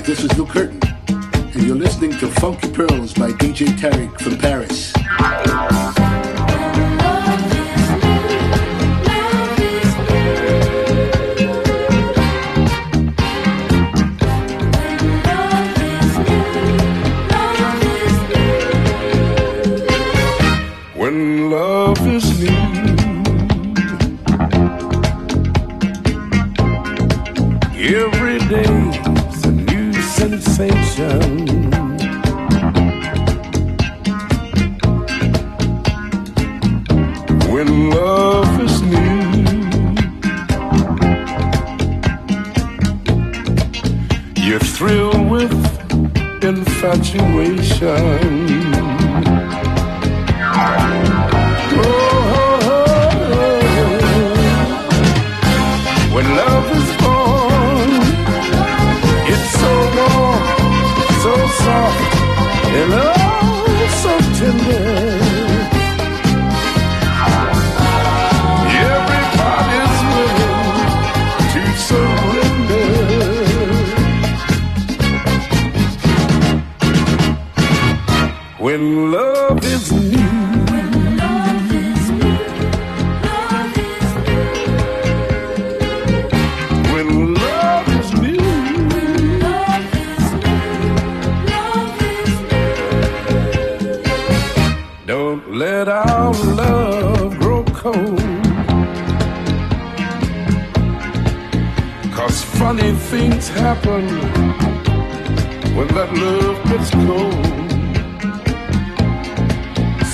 guys, this is Lou Curtin, and you're listening to Funky Pearls by DJ Tarek from Paris.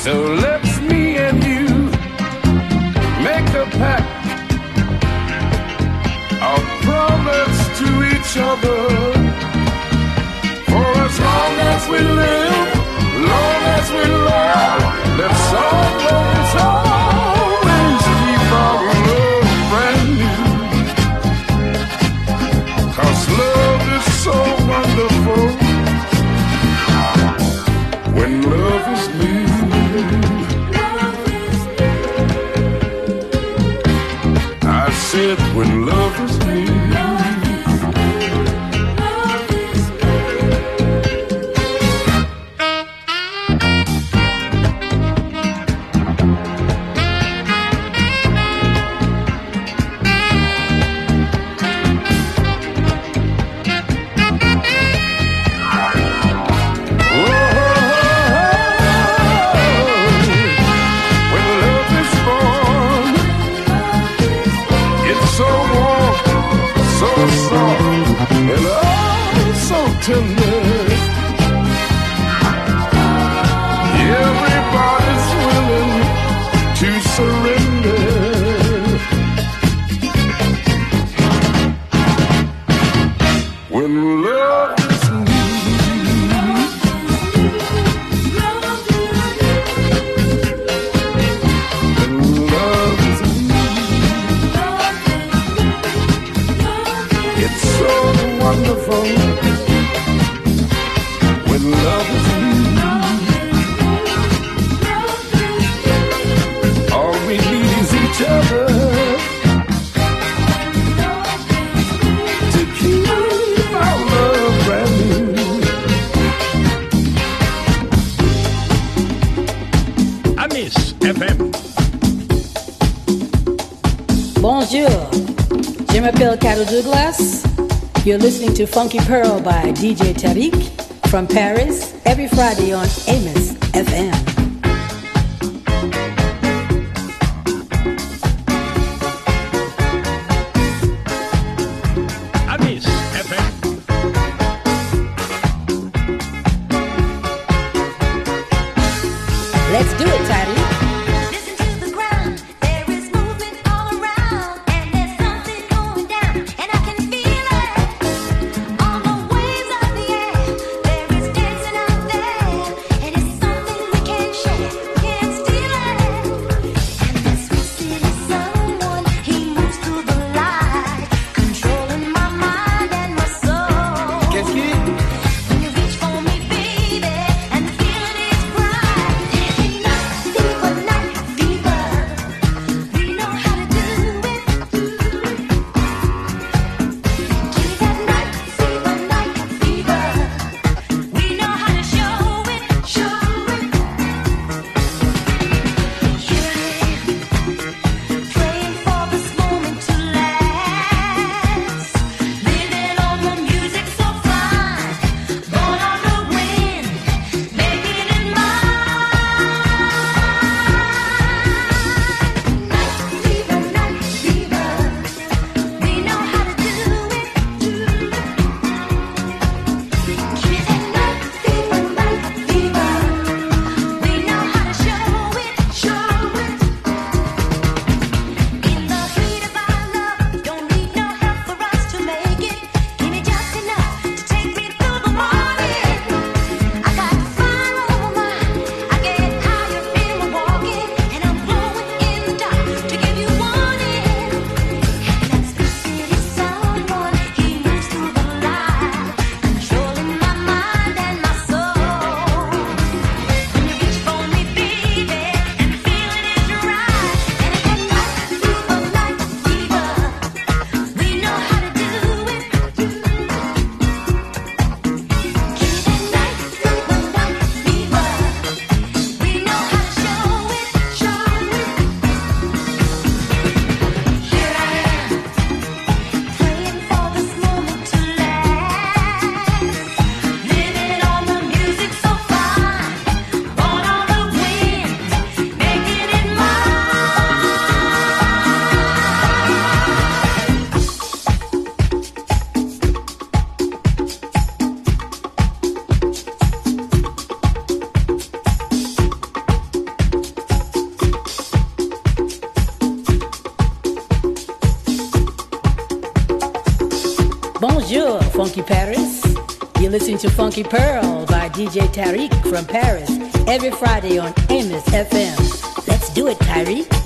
So let's me and you make a pact. A promise to each other. For as long as we live, long as we love, let's always love. I'm Abel Douglas. You're listening to Funky Pearl by DJ Tariq from Paris every Friday on Amos FM. listening to Funky Pearl by DJ Tariq from Paris every Friday on Amos FM. Let's do it, Tariq.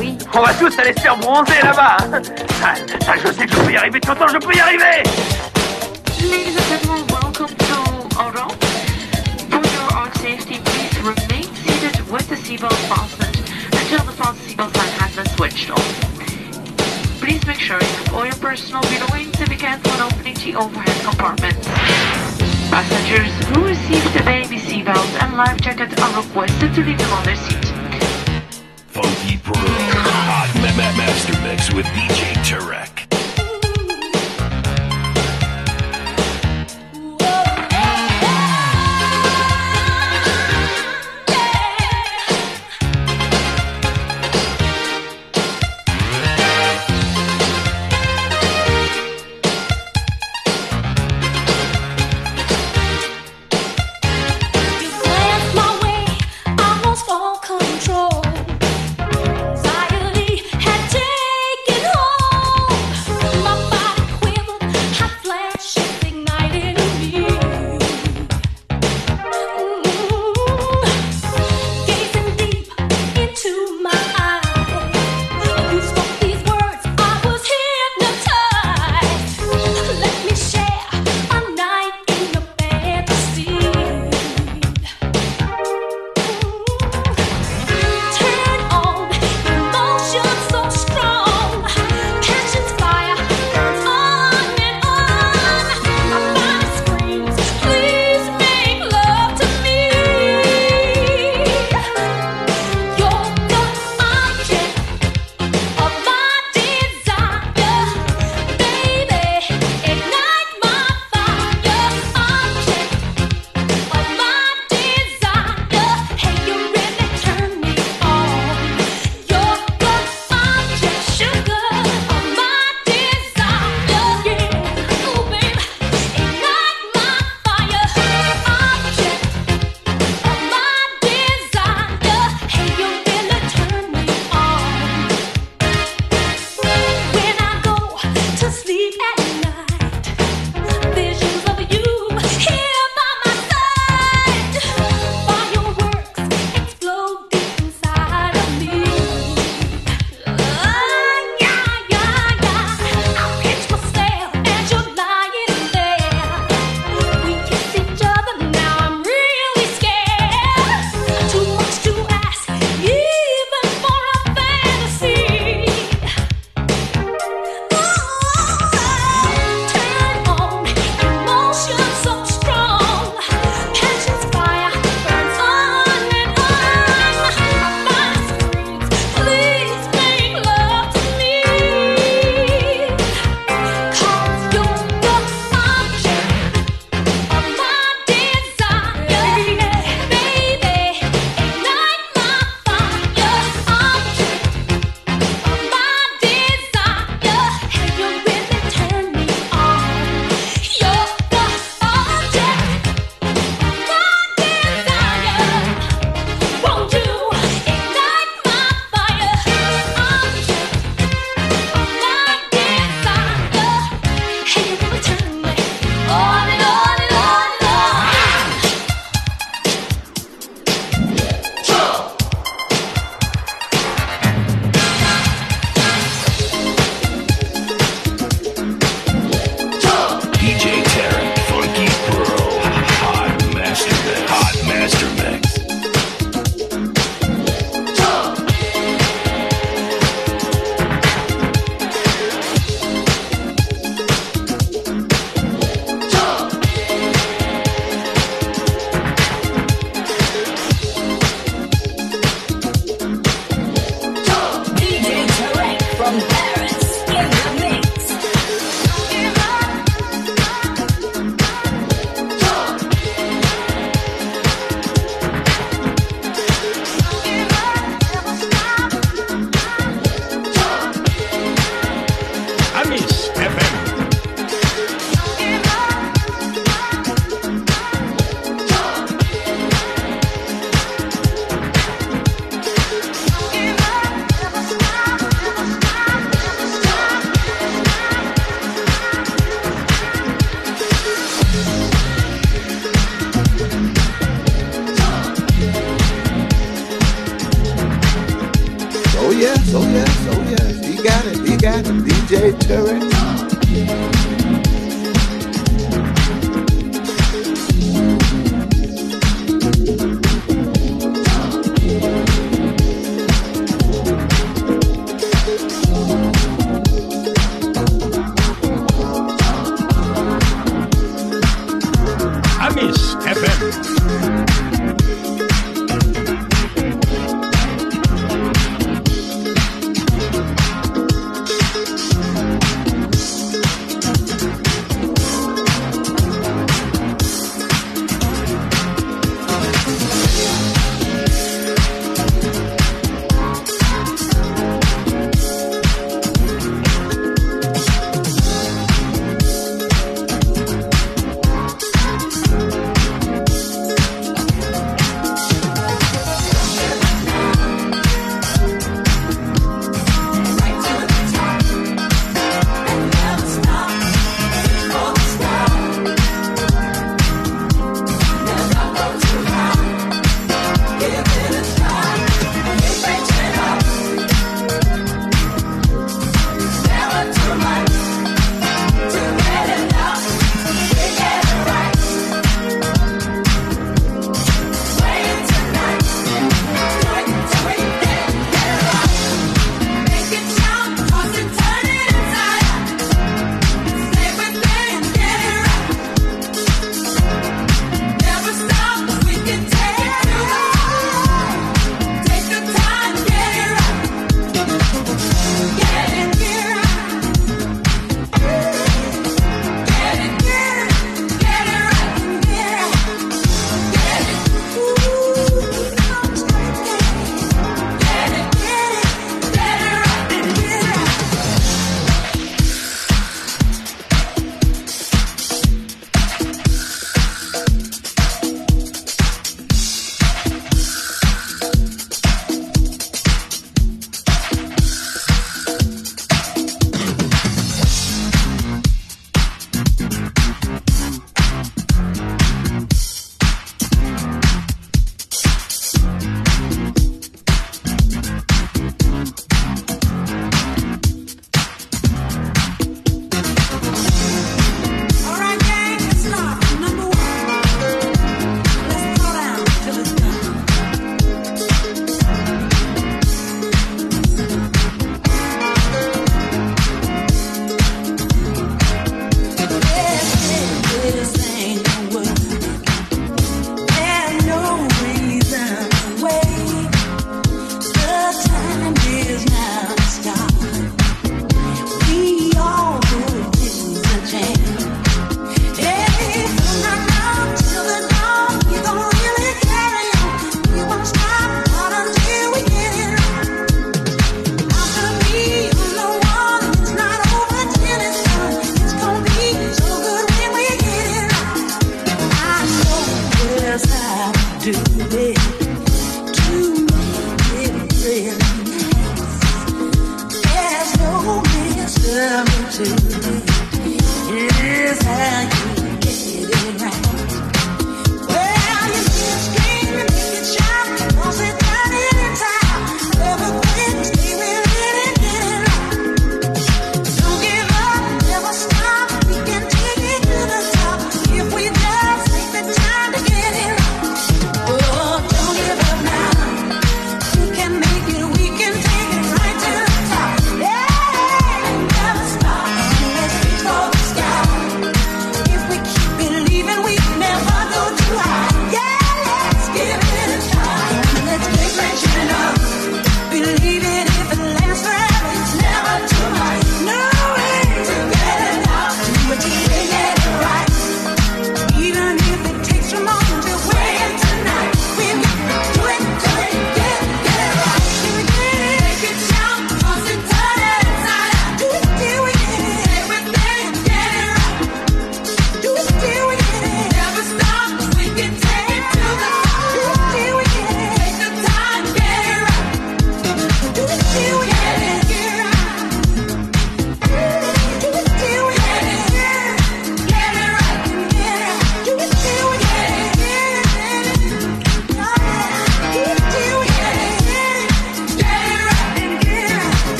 Oui. On va tous aller se faire bronzer là-bas hein. ah, ah, Je sais que je peux y arriver, je peux y arriver Ladies and gentlemen, welcome to Oro. For your own safety, please remain seated with the seatbelt fastened until the front seatbelt sign has been switched off. Please make sure you have all your personal belongings if you can't when opening the overhead compartments. Passengers who receive the baby seatbelt and life jacket are requested to leave them on their seat. Funky Pearl. Hot ma- ma- Master Mix with DJ Tarek.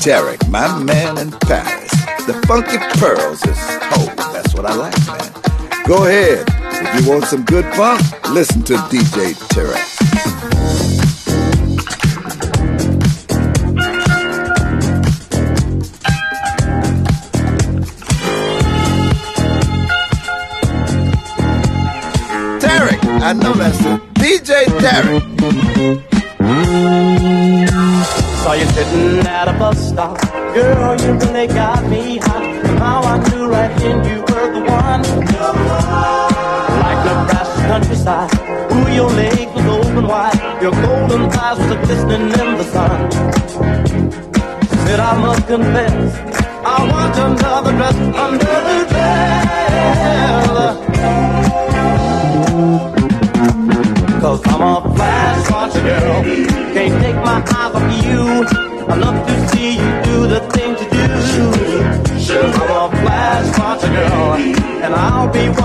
Tarek, my man in Paris. The Funky Pearls is, oh, that's what I like, man. Go ahead. If you want some good funk, listen to DJ. Tarek, I know that's it. DJ Tarek. Sitting at a bus stop. Girl, you really got me hot. Somehow I knew right then you were the one. Like Nebraska countryside. Ooh, your legs was open wide. Your golden eyes was glistening in the sun. Said I must confess, I want another dress under the dress. Cause I'm a flash watcher girl.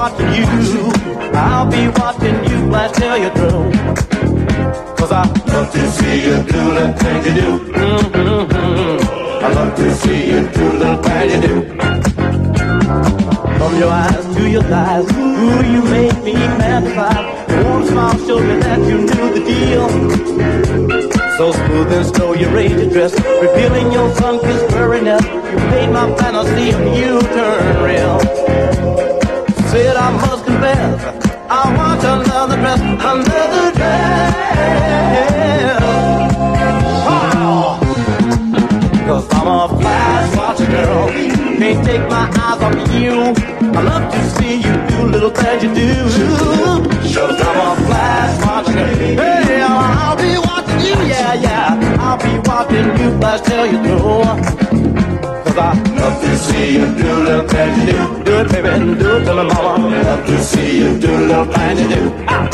Watching you. I'll be watching you flash till you're through. Cause I love to see you do the things you do. Mm-hmm. I love to see you do the things you do. From your eyes to your thighs, ooh, you make me. Your warm smile showed me that you knew the deal. So smooth and slow, you raise your dress, revealing your funk-is weariness. You made my fantasy of you turn real. Said I must confess, I want another dress, another dress. Cause I'm a flash watcher girl. Can't take my eyes off of you. I love to see you do little things you do. Cause I'm a flash watcher girl. Hey, I'll be watching you, yeah, yeah. I'll be watching you flash till you through. Cause I love to see you do little things you do. Do it, baby, and do it to me, mama. Love to see you do little things you do. Ah,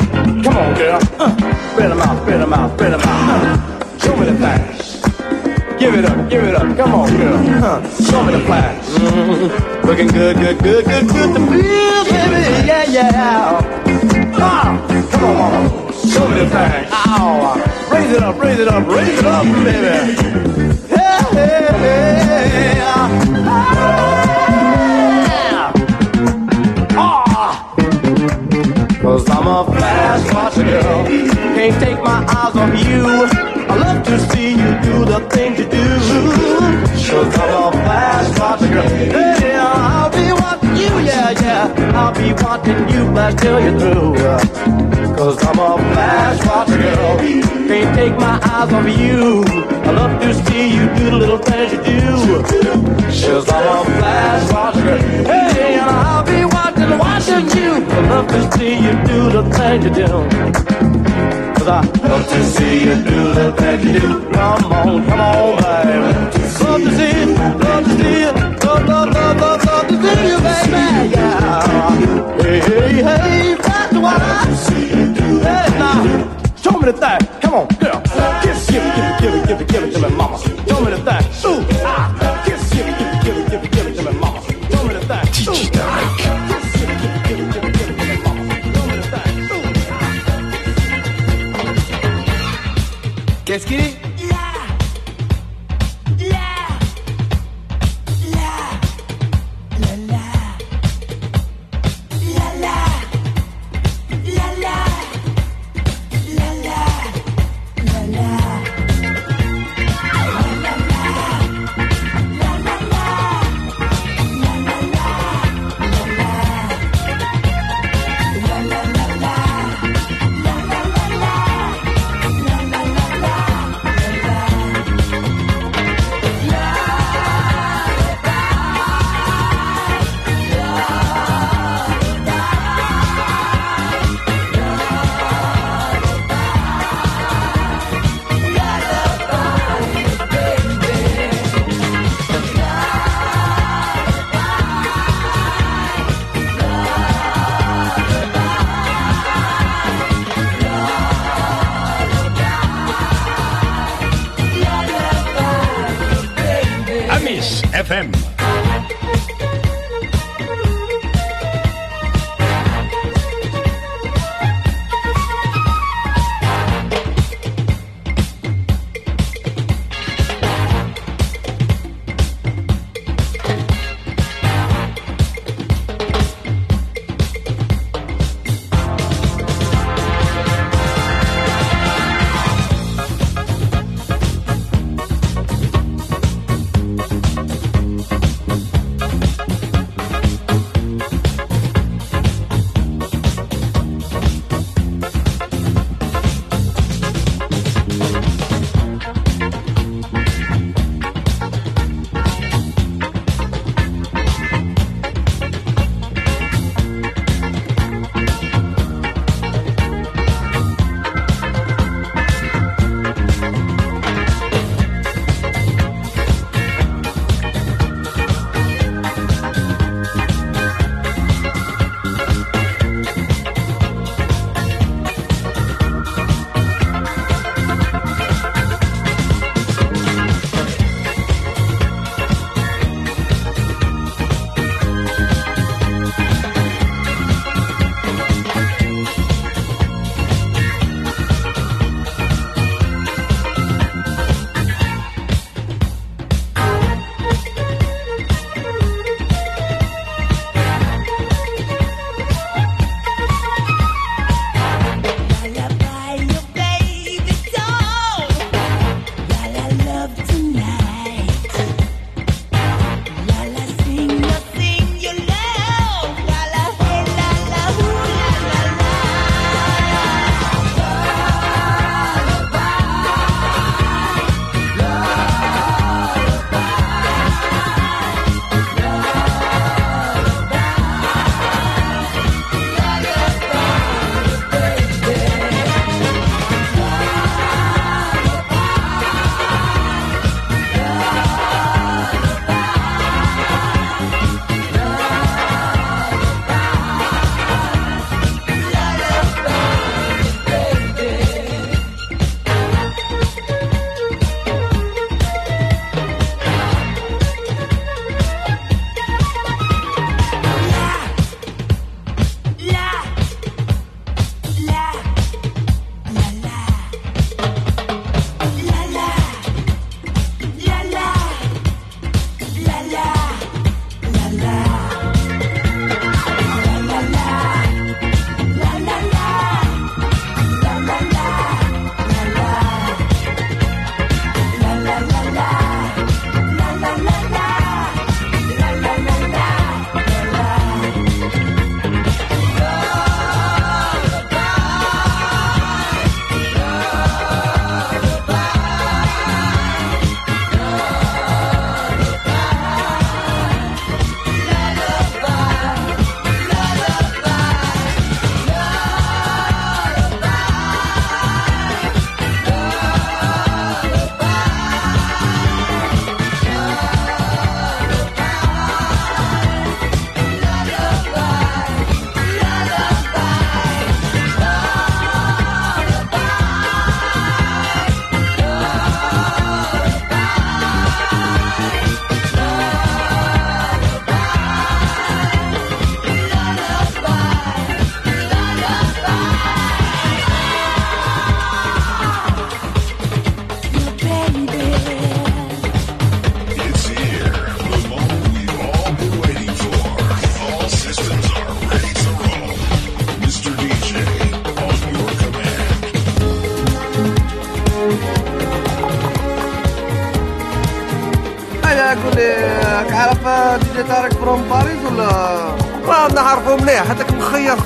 come on, girl. Uh, spread 'em out, spread 'em out, spread 'em out. Uh, show me the flash. Give it up, give it up. Come on, girl. Huh. Show me the flash. Mm, looking good, good, good, good, good to me, baby. Yeah, yeah. Ah, come on, mama. Show me the flash. Ow. Raise it up, raise it up, raise it up, baby. Cause I'm a girl. Can't take my eyes off you. I love to see you do the things you do. Cause I'm a flash girl. Yeah. I'll be watching you flash till you're through. Cause I'm a flash watcher girl. Can't take my eyes off you. I love to see you do the little things you do. Cause I'm a flash watcher. Hey, and I'll be watching, watching you. I love to see you do the things you do. Cause I love to see you do the things you do. Come on, come on, baby. Love to see love to see. Baby. Yeah. Hey, hey, hey, that's what I show me the thing. Come on, girl. Give, give it, give it, give it, give it, give it to me, mama. Show me the thing. Ooh, ah. Give, give it, give it, give it, give it, give it mama. Show me the thing. Qu'il est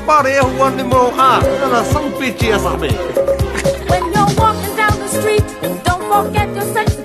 Somebody who want the more ah, hard. Some bitch ass I mean. When you're walking down the street, don't forget your sex.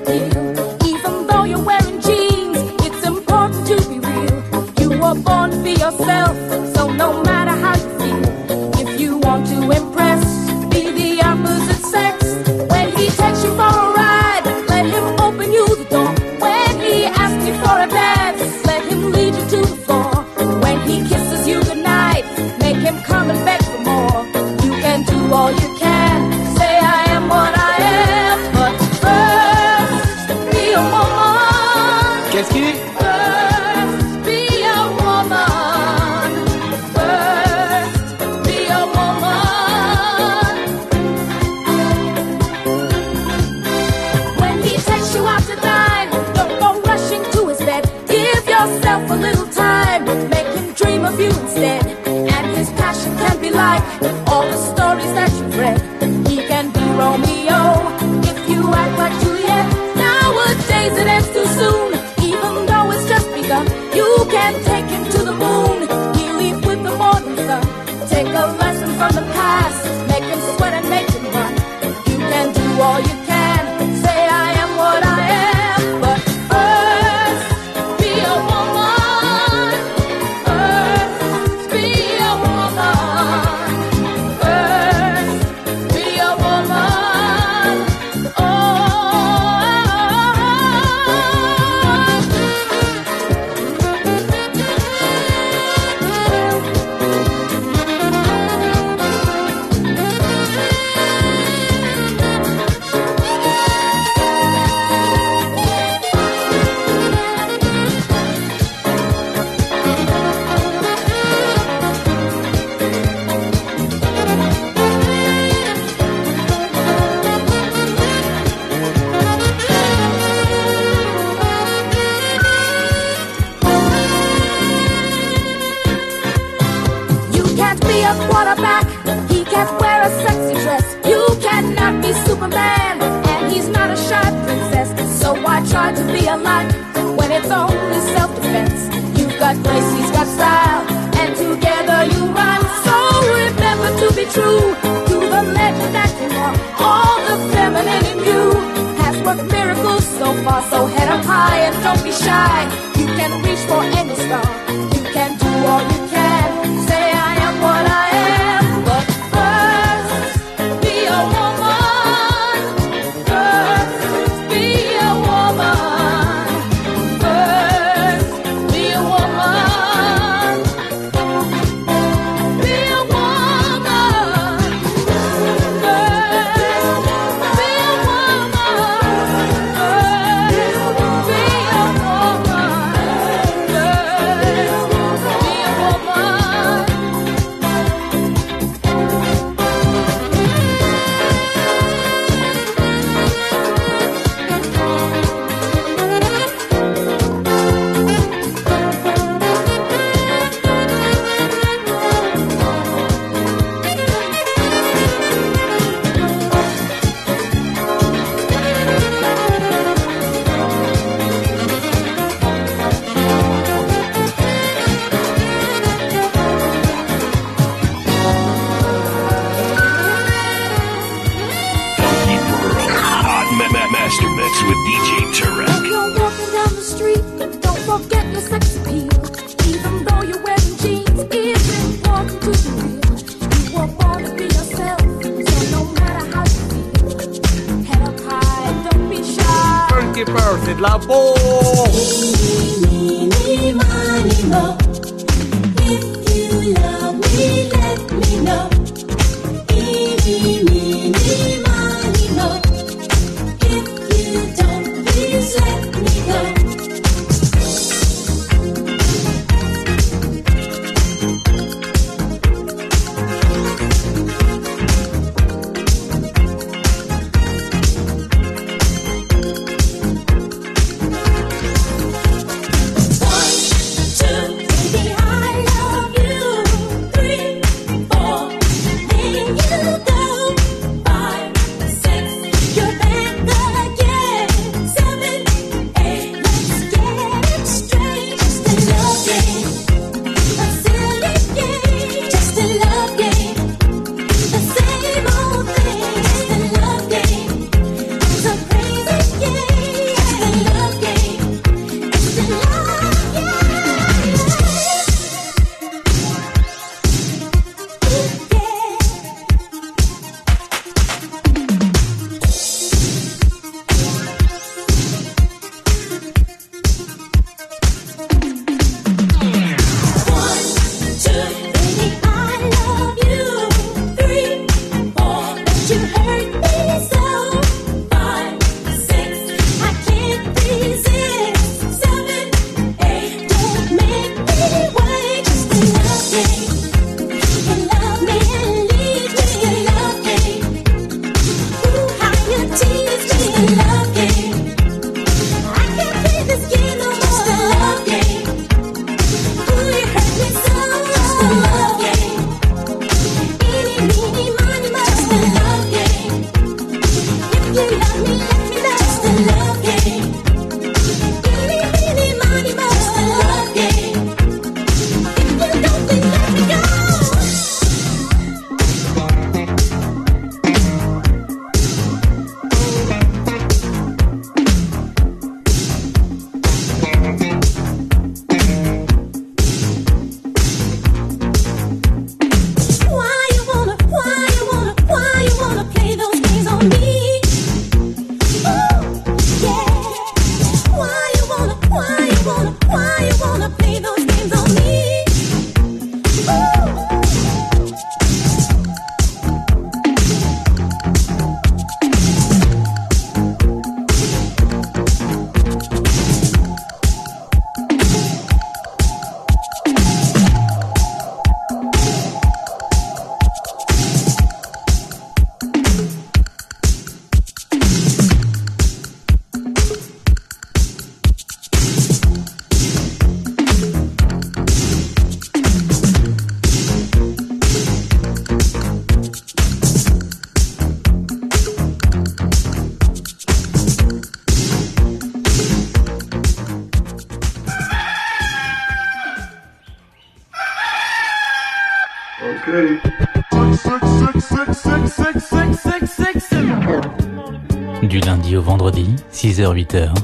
6h-8h,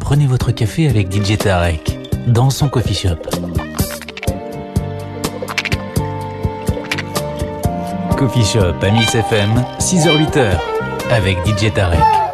prenez votre café avec DJ Tarek dans son coffee shop. Coffee Shop à FM, 6h-8h avec DJ Tarek.